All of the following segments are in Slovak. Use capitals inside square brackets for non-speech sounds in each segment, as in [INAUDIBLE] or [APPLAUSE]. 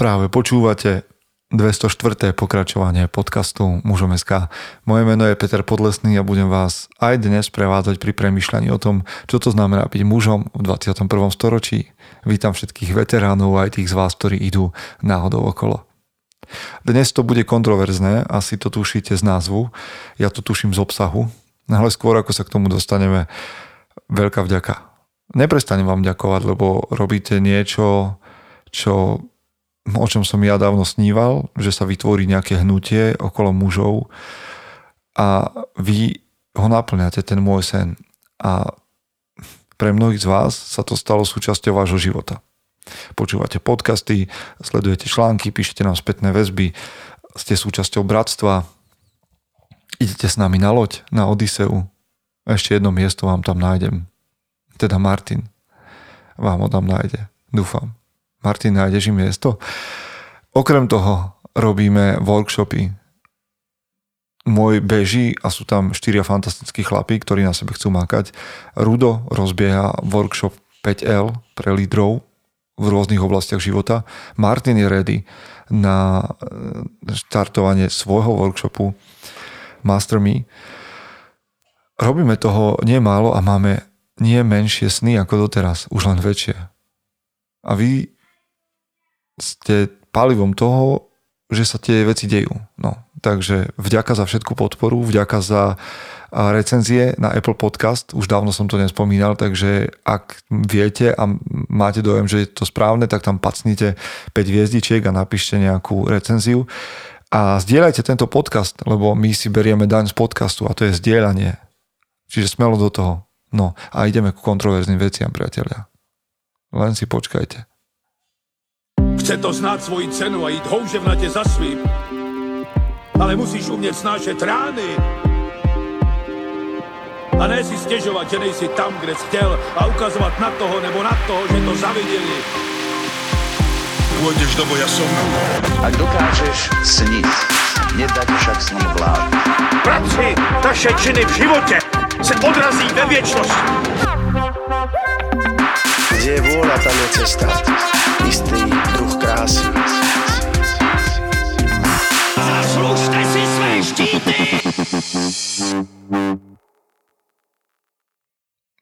Práve počúvate 204. pokračovanie podcastu Mužom. Moje meno je Peter Podlesný a budem vás aj dnes prevádzať pri premyšľaní o tom, čo to znamená byť mužom v 21. storočí. Vítam všetkých veteránov aj tých z vás, ktorí idú náhodou okolo. Dnes to bude kontroverzné, asi to tušíte z názvu, ja to tuším z obsahu, ale skôr ako sa k tomu dostaneme, veľká vďaka. Neprestanem vám ďakovať, lebo robíte niečo, čo o čom som ja dávno sníval, že sa vytvorí nejaké hnutie okolo mužov a vy ho naplňate, ten môj sen. A pre mnohých z vás sa to stalo súčasťou vášho života. Počúvate podcasty, sledujete články, píšete nám spätné väzby, ste súčasťou bratstva, idete s nami na loď, na Odiseu. Ešte jedno miesto vám tam nájdem. Teda Martin vám ho tam nájde. Dúfam. Martin, nájdeš im miesto? Okrem toho robíme workshopy. Môj beží a sú tam štyria fantastickí chlapí, ktorí na sebe chcú makať. Rudo rozbieha workshop 5L pre lídrov v rôznych oblastiach života. Martin je ready na eh, štartovanie svojho workshopu Master Me. Robíme toho nie málo a máme nie menšie sny ako doteraz, už len väčšie. A vy ste palivom toho, že sa tie veci dejú. No, takže vďaka za všetku podporu, vďaka za recenzie na Apple Podcast, už dávno som to nespomínal, takže ak viete a máte dojem, že je to správne, tak tam pacnite 5 hviezdičiek a napíšte nejakú recenziu. A zdieľajte tento podcast, lebo my si berieme daň z podcastu a to je zdieľanie. Čiže smelo do toho. No a ideme ku kontroverzným veciam, priatelia. Len si počkajte. Chce to znát svoji cenu a jít houževnatě za svým. Ale musíš umět snášet rány. A ne si stěžovat, že nejsi tam, kde jsi chtěl a ukazovat na toho nebo na toho, že to zaviděli. Pôjdeš do boja som. Ak dokážeš sniť, nedať však sním vlád. Práci, taše činy v životě se odrazí ve věčnosti. Kde je vôľa, tam je cesta. Istý druh krásy. Zaslužte si své štíty!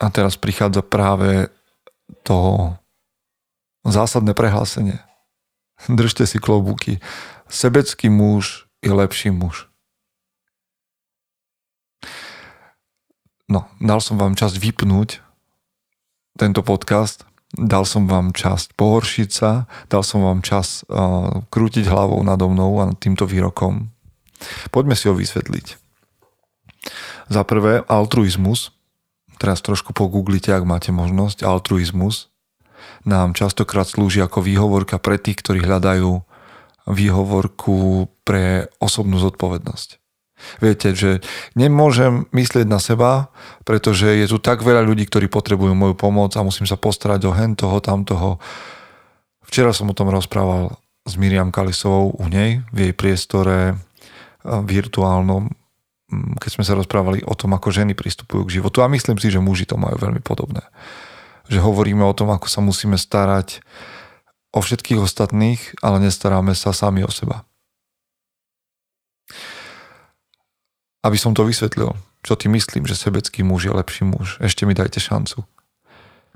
A teraz prichádza práve to zásadné prehlásenie. [LAUGHS] Držte si klobúky. Sebecký muž je lepší muž. No, dal som vám čas vypnúť tento podcast. Dal som vám čas pohoršiť sa, dal som vám čas uh, krútiť hlavou nado mnou a týmto výrokom. Poďme si ho vysvetliť. Za prvé, altruizmus. Teraz trošku pogooglite, ak máte možnosť. Altruizmus nám častokrát slúži ako výhovorka pre tých, ktorí hľadajú výhovorku pre osobnú zodpovednosť. Viete, že nemôžem myslieť na seba, pretože je tu tak veľa ľudí, ktorí potrebujú moju pomoc a musím sa postarať o hen toho, tamtoho. Včera som o tom rozprával s Miriam Kalisovou u nej v jej priestore eh, virtuálnom, mm, keď sme sa rozprávali o tom, ako ženy pristupujú k životu. A myslím si, že muži to majú veľmi podobné. Že hovoríme o tom, ako sa musíme starať o všetkých ostatných, ale nestaráme sa sami o seba. Aby som to vysvetlil, čo ty myslím, že sebecký muž je lepší muž. Ešte mi dajte šancu.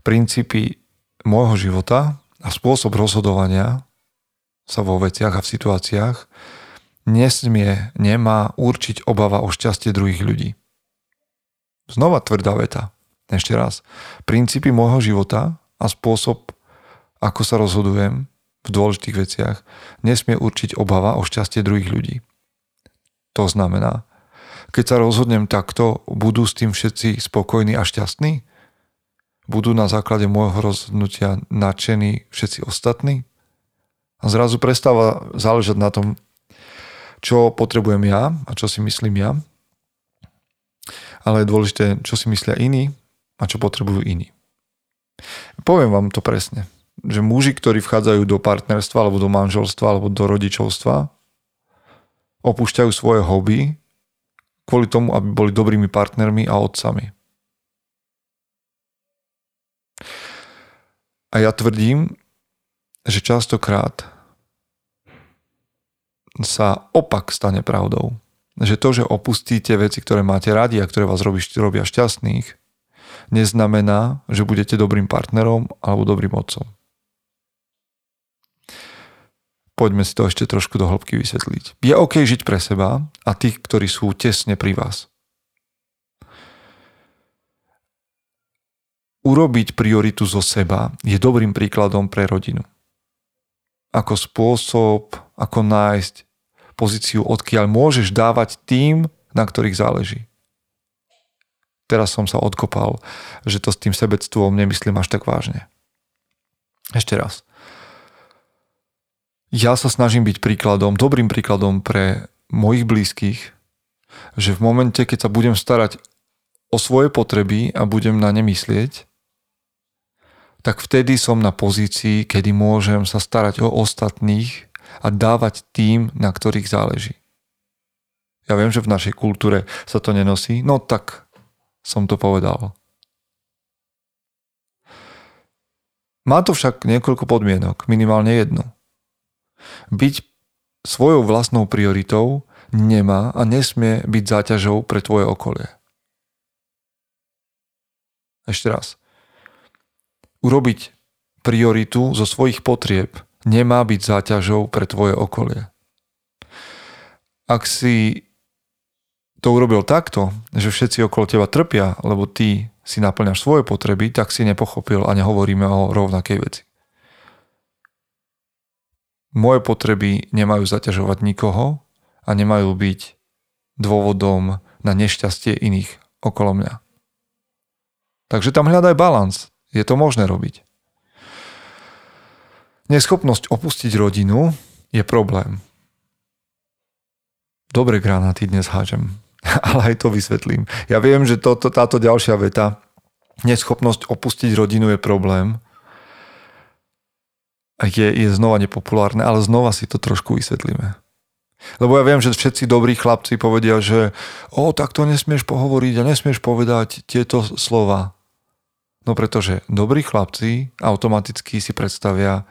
Princípy môjho života a spôsob rozhodovania sa vo veciach a v situáciách nesmie, nemá určiť obava o šťastie druhých ľudí. Znova tvrdá veta. Ešte raz. Princípy môjho života a spôsob, ako sa rozhodujem v dôležitých veciach, nesmie určiť obava o šťastie druhých ľudí. To znamená, keď sa rozhodnem takto, budú s tým všetci spokojní a šťastní? Budú na základe môjho rozhodnutia nadšení všetci ostatní? A zrazu prestáva záležať na tom, čo potrebujem ja a čo si myslím ja. Ale je dôležité, čo si myslia iní a čo potrebujú iní. Poviem vám to presne, že muži, ktorí vchádzajú do partnerstva alebo do manželstva alebo do rodičovstva, opúšťajú svoje hobby kvôli tomu, aby boli dobrými partnermi a otcami. A ja tvrdím, že častokrát sa opak stane pravdou. Že to, že opustíte veci, ktoré máte radi a ktoré vás robí, robia šťastných, neznamená, že budete dobrým partnerom alebo dobrým otcom. Poďme si to ešte trošku do hĺbky vysvetliť. Je OK žiť pre seba a tých, ktorí sú tesne pri vás. Urobiť prioritu zo seba je dobrým príkladom pre rodinu. Ako spôsob, ako nájsť pozíciu, odkiaľ môžeš dávať tým, na ktorých záleží. Teraz som sa odkopal, že to s tým sebectvom nemyslím až tak vážne. Ešte raz ja sa snažím byť príkladom, dobrým príkladom pre mojich blízkych, že v momente, keď sa budem starať o svoje potreby a budem na ne myslieť, tak vtedy som na pozícii, kedy môžem sa starať o ostatných a dávať tým, na ktorých záleží. Ja viem, že v našej kultúre sa to nenosí, no tak som to povedal. Má to však niekoľko podmienok, minimálne jednu byť svojou vlastnou prioritou nemá a nesmie byť záťažou pre tvoje okolie. Ešte raz. Urobiť prioritu zo svojich potrieb nemá byť záťažou pre tvoje okolie. Ak si to urobil takto, že všetci okolo teba trpia, lebo ty si naplňaš svoje potreby, tak si nepochopil a nehovoríme o rovnakej veci. Moje potreby nemajú zaťažovať nikoho a nemajú byť dôvodom na nešťastie iných okolo mňa. Takže tam hľadaj balans. Je to možné robiť. Neschopnosť opustiť rodinu je problém. Dobre granáty dnes hážem, [LAUGHS] ale aj to vysvetlím. Ja viem, že toto, táto ďalšia veta, neschopnosť opustiť rodinu je problém, je, je znova nepopulárne, ale znova si to trošku vysvetlíme. Lebo ja viem, že všetci dobrí chlapci povedia, že o, tak to nesmieš pohovoriť a nesmieš povedať tieto slova. No pretože dobrí chlapci automaticky si predstavia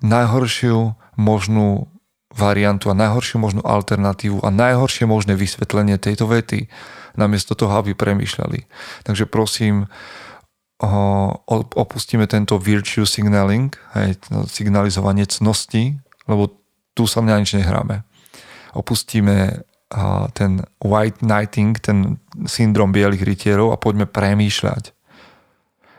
najhoršiu možnú variantu a najhoršiu možnú alternatívu a najhoršie možné vysvetlenie tejto vety, namiesto toho, aby premýšľali. Takže prosím, opustíme tento virtue signaling, hej, signalizovanie cnosti, lebo tu sa mňa nič nehráme. Opustíme ten white knighting, ten syndrom bielých rytierov a poďme premýšľať.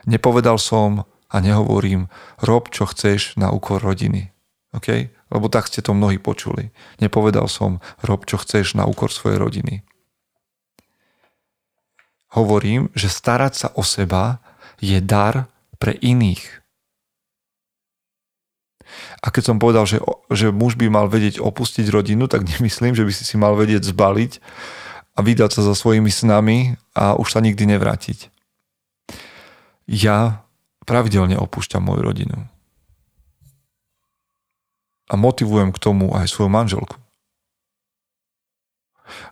Nepovedal som a nehovorím, rob čo chceš na úkor rodiny. Okay? Lebo tak ste to mnohí počuli. Nepovedal som, rob čo chceš na úkor svojej rodiny. Hovorím, že starať sa o seba je dar pre iných. A keď som povedal, že, že muž by mal vedieť opustiť rodinu, tak [LAUGHS] nemyslím, že by si si mal vedieť zbaliť a vydať sa za svojimi snami a už sa nikdy nevrátiť. Ja pravidelne opúšťam moju rodinu. A motivujem k tomu aj svoju manželku.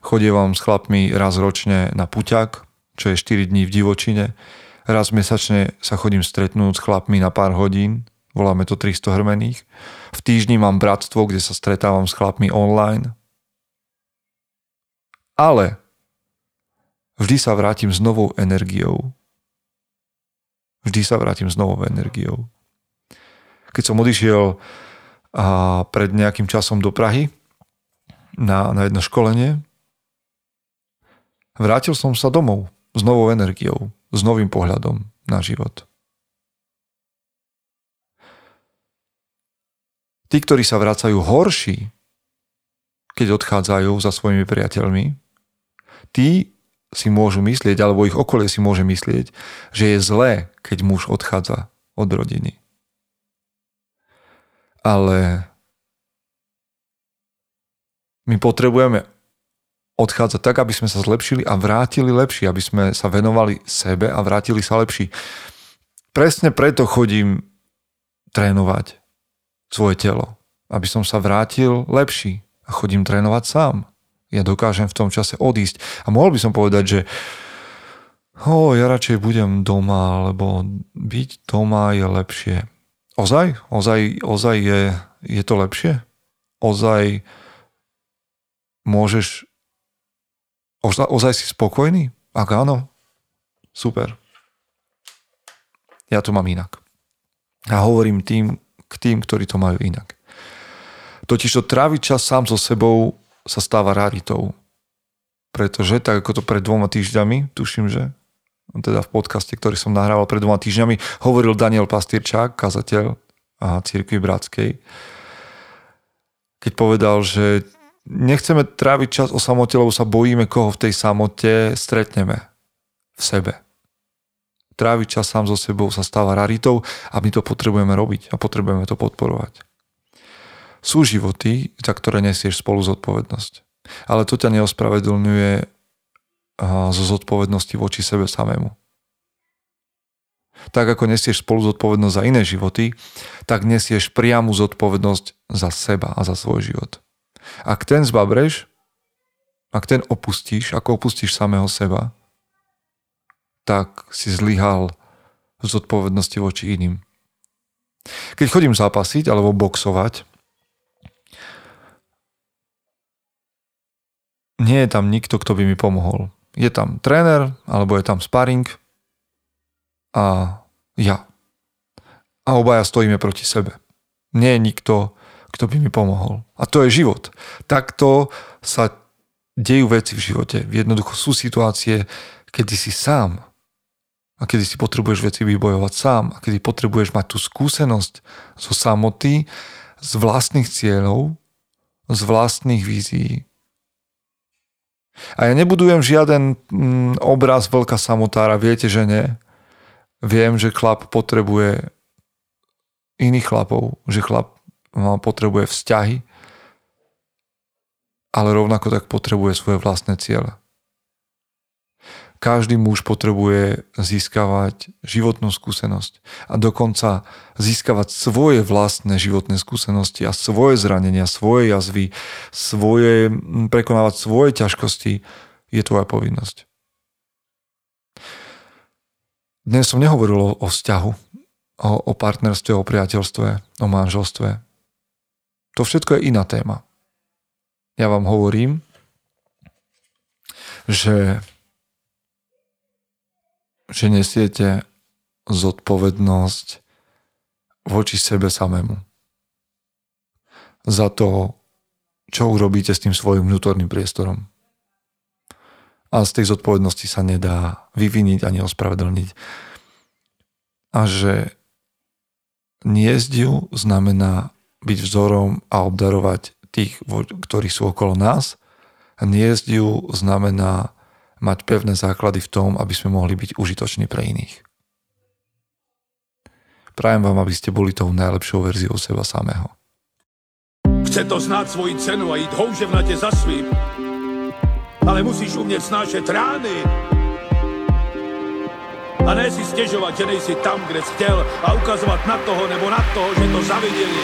Chodievam s chlapmi raz ročne na puťak, čo je 4 dní v divočine Raz mesačne sa chodím stretnúť s chlapmi na pár hodín, voláme to 300 hrmených. V týždni mám bratstvo, kde sa stretávam s chlapmi online. Ale vždy sa vrátim s novou energiou. Vždy sa vrátim s novou energiou. Keď som odišiel a pred nejakým časom do Prahy na, na jedno školenie, vrátil som sa domov s novou energiou s novým pohľadom na život. Tí, ktorí sa vracajú horší, keď odchádzajú za svojimi priateľmi, tí si môžu myslieť, alebo ich okolie si môže myslieť, že je zlé, keď muž odchádza od rodiny. Ale my potrebujeme odchádzať tak, aby sme sa zlepšili a vrátili lepší, aby sme sa venovali sebe a vrátili sa lepší. Presne preto chodím trénovať svoje telo, aby som sa vrátil lepší a chodím trénovať sám. Ja dokážem v tom čase odísť. A mohol by som povedať, že oh, ja radšej budem doma, lebo byť doma je lepšie. Ozaj? Ozaj, ozaj je, je to lepšie? Ozaj môžeš oza- ozaj si spokojný? Ak áno, super. Ja to mám inak. A hovorím tým, k tým, ktorí to majú inak. Totiž to tráviť čas sám so sebou sa stáva raritou. Pretože, tak ako to pred dvoma týždňami, tuším, že teda v podcaste, ktorý som nahrával pred dvoma týždňami, hovoril Daniel Pastýrčák, kazateľ a církvy bratskej, keď povedal, že nechceme tráviť čas o samote, lebo sa bojíme, koho v tej samote stretneme v sebe. Tráviť čas sám so sebou sa stáva raritou a my to potrebujeme robiť a potrebujeme to podporovať. Sú životy, za ktoré nesieš spolu zodpovednosť. Ale to ťa neospravedlňuje zo zodpovednosti voči sebe samému. Tak ako nesieš spolu zodpovednosť za iné životy, tak nesieš priamu zodpovednosť za seba a za svoj život. Ak ten zbabreš, ak ten opustíš, ako opustíš samého seba, tak si zlyhal v zodpovednosti voči iným. Keď chodím zápasiť alebo boxovať, nie je tam nikto, kto by mi pomohol. Je tam tréner, alebo je tam sparring a ja. A obaja stojíme proti sebe. Nie je nikto, kto by mi pomohol. A to je život. Takto sa dejú veci v živote. Jednoducho sú situácie, kedy si sám a kedy si potrebuješ veci vybojovať sám a kedy potrebuješ mať tú skúsenosť zo samoty, z vlastných cieľov, z vlastných vízií. A ja nebudujem žiaden mm, obraz veľká samotára, viete, že nie. Viem, že chlap potrebuje iných chlapov, že chlap potrebuje vzťahy, ale rovnako tak potrebuje svoje vlastné ciele. Každý muž potrebuje získavať životnú skúsenosť a dokonca získavať svoje vlastné životné skúsenosti a svoje zranenia, svoje jazvy, svoje, prekonávať svoje ťažkosti je tvoja povinnosť. Dnes som nehovoril o vzťahu, o, o partnerstve, o priateľstve, o manželstve. To všetko je iná téma. Ja vám hovorím, že že nesiete zodpovednosť voči sebe samému. Za to, čo urobíte s tým svojim vnútorným priestorom. A z tej zodpovednosti sa nedá vyviniť ani ospravedlniť. A že niesť ju znamená byť vzorom a obdarovať tých, ktorí sú okolo nás. Niesť ju znamená mať pevné základy v tom, aby sme mohli byť užitoční pre iných. Prajem vám, aby ste boli tou najlepšou verziou seba samého. Chce to znát svoji cenu a jít houževnatě za svým. Ale musíš umět snášet rány. A ne si stěžovat, že nejsi tam, kde jsi chtěl a ukazovat na toho nebo na toho, že to zaviděli.